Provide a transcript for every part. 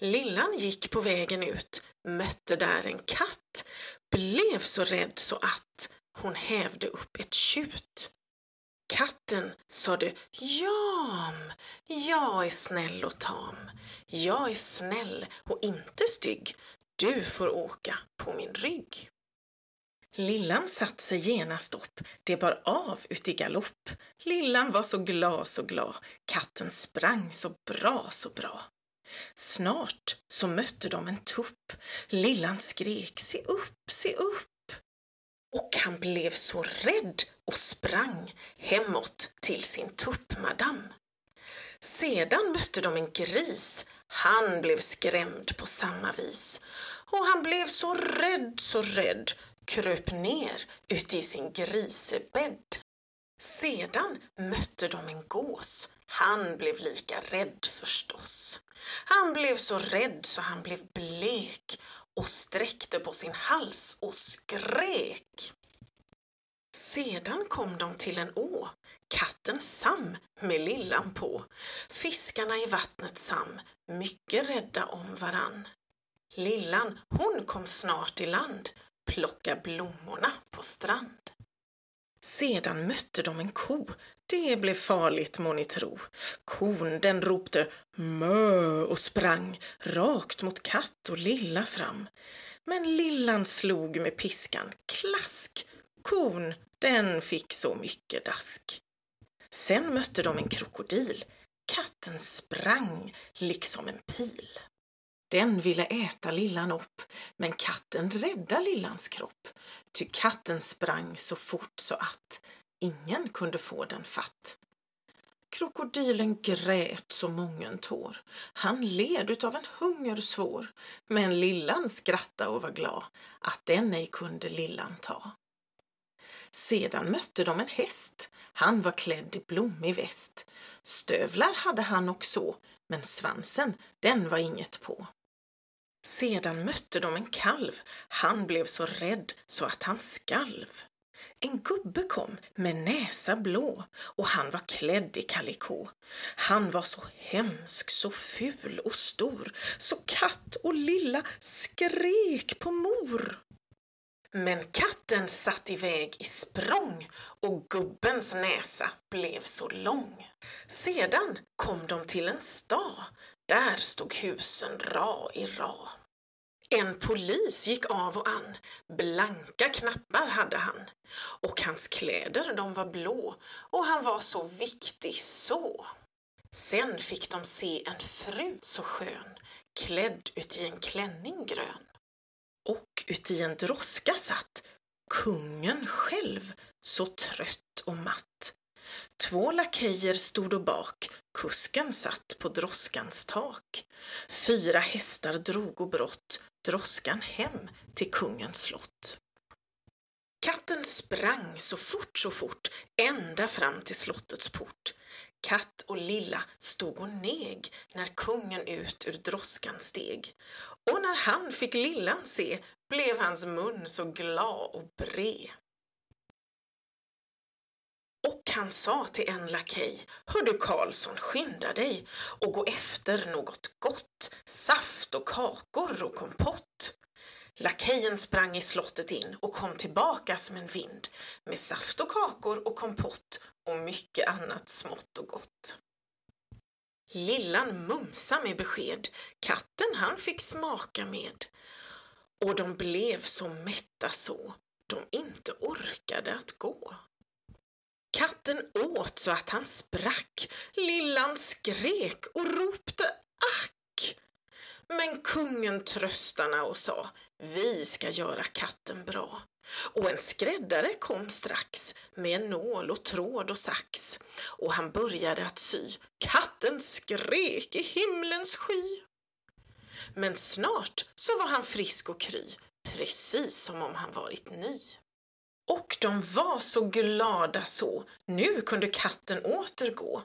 Lillan gick på vägen ut, mötte där en katt, blev så rädd så att hon hävde upp ett tjut. Katten sade Jam, jag är snäll och tam. Jag är snäll och inte stygg. Du får åka på min rygg. Lillan satt sig genast upp, det bar av ut i galopp. Lillan var så glad, så glad, katten sprang så bra, så bra. Snart så mötte de en tupp. Lillan skrek, se upp, se upp. Och han blev så rädd och sprang hemåt till sin tuppmadam. Sedan mötte de en gris. Han blev skrämd på samma vis. Och han blev så rädd, så rädd, kröp ner uti sin grisebädd. Sedan mötte de en gås. Han blev lika rädd förstås. Han blev så rädd så han blev blek och sträckte på sin hals och skrek. Sedan kom de till en å, katten Sam med lillan på. Fiskarna i vattnet Sam, mycket rädda om varann. Lillan, hon kom snart i land, plocka blommorna på strand. Sedan mötte de en ko. Det blev farligt må ni tro. Kon den ropte mö och sprang rakt mot katt och lilla fram. Men lillan slog med piskan, klask. Kon, den fick så mycket dask. Sen mötte de en krokodil. Katten sprang liksom en pil. Den ville äta lillan upp, men katten rädda lillans kropp. Ty katten sprang så fort så att ingen kunde få den fatt. Krokodilen grät så mången tår. Han led utav en hunger svår. Men lillan skratta och var glad att den ej kunde lillan ta. Sedan mötte de en häst. Han var klädd i blommig väst. Stövlar hade han också, men svansen, den var inget på. Sedan mötte de en kalv. Han blev så rädd så att han skalv. En gubbe kom med näsa blå och han var klädd i kalikå. Han var så hemsk, så ful och stor så katt och lilla skrek på mor. Men katten satt iväg i språng och gubbens näsa blev så lång. Sedan kom de till en stad. Där stod husen ra i ra. En polis gick av och an, blanka knappar hade han och hans kläder de var blå och han var så viktig så. Sen fick de se en fru så skön, klädd uti en klänning grön. Och uti en droska satt kungen själv, så trött och matt. Två lakejer stod och bak, kusken satt på droskans tak. Fyra hästar drog och brott droskan hem till kungens slott. Katten sprang så fort, så fort, ända fram till slottets port. Katt och Lilla stod och neg när kungen ut ur droskan steg. Och när han fick Lillan se blev hans mun så glad och bred. Han sa till en lakej, Hör du Karlsson, skynda dig och gå efter något gott, saft och kakor och kompott. Lakejen sprang i slottet in och kom tillbaka som en vind med saft och kakor och kompott och mycket annat smått och gott. Lillan mumsa med besked, katten han fick smaka med och de blev så mätta så de inte orkade att gå. Katten åt så att han sprack, lillan skrek och ropte ack. Men kungen tröstarna och sa, vi ska göra katten bra. Och en skräddare kom strax med en nål och tråd och sax och han började att sy. Katten skrek i himlens sky. Men snart så var han frisk och kry, precis som om han varit ny. Och de var så glada så, nu kunde katten återgå.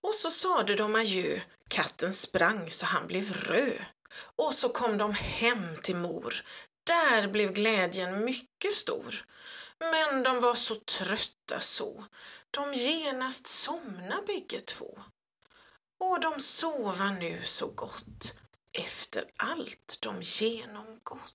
Och så sade de adjö, katten sprang så han blev röd. Och så kom de hem till mor, där blev glädjen mycket stor. Men de var så trötta så, de genast somna bägge två. Och de sova nu så gott efter efter allt de genomgått.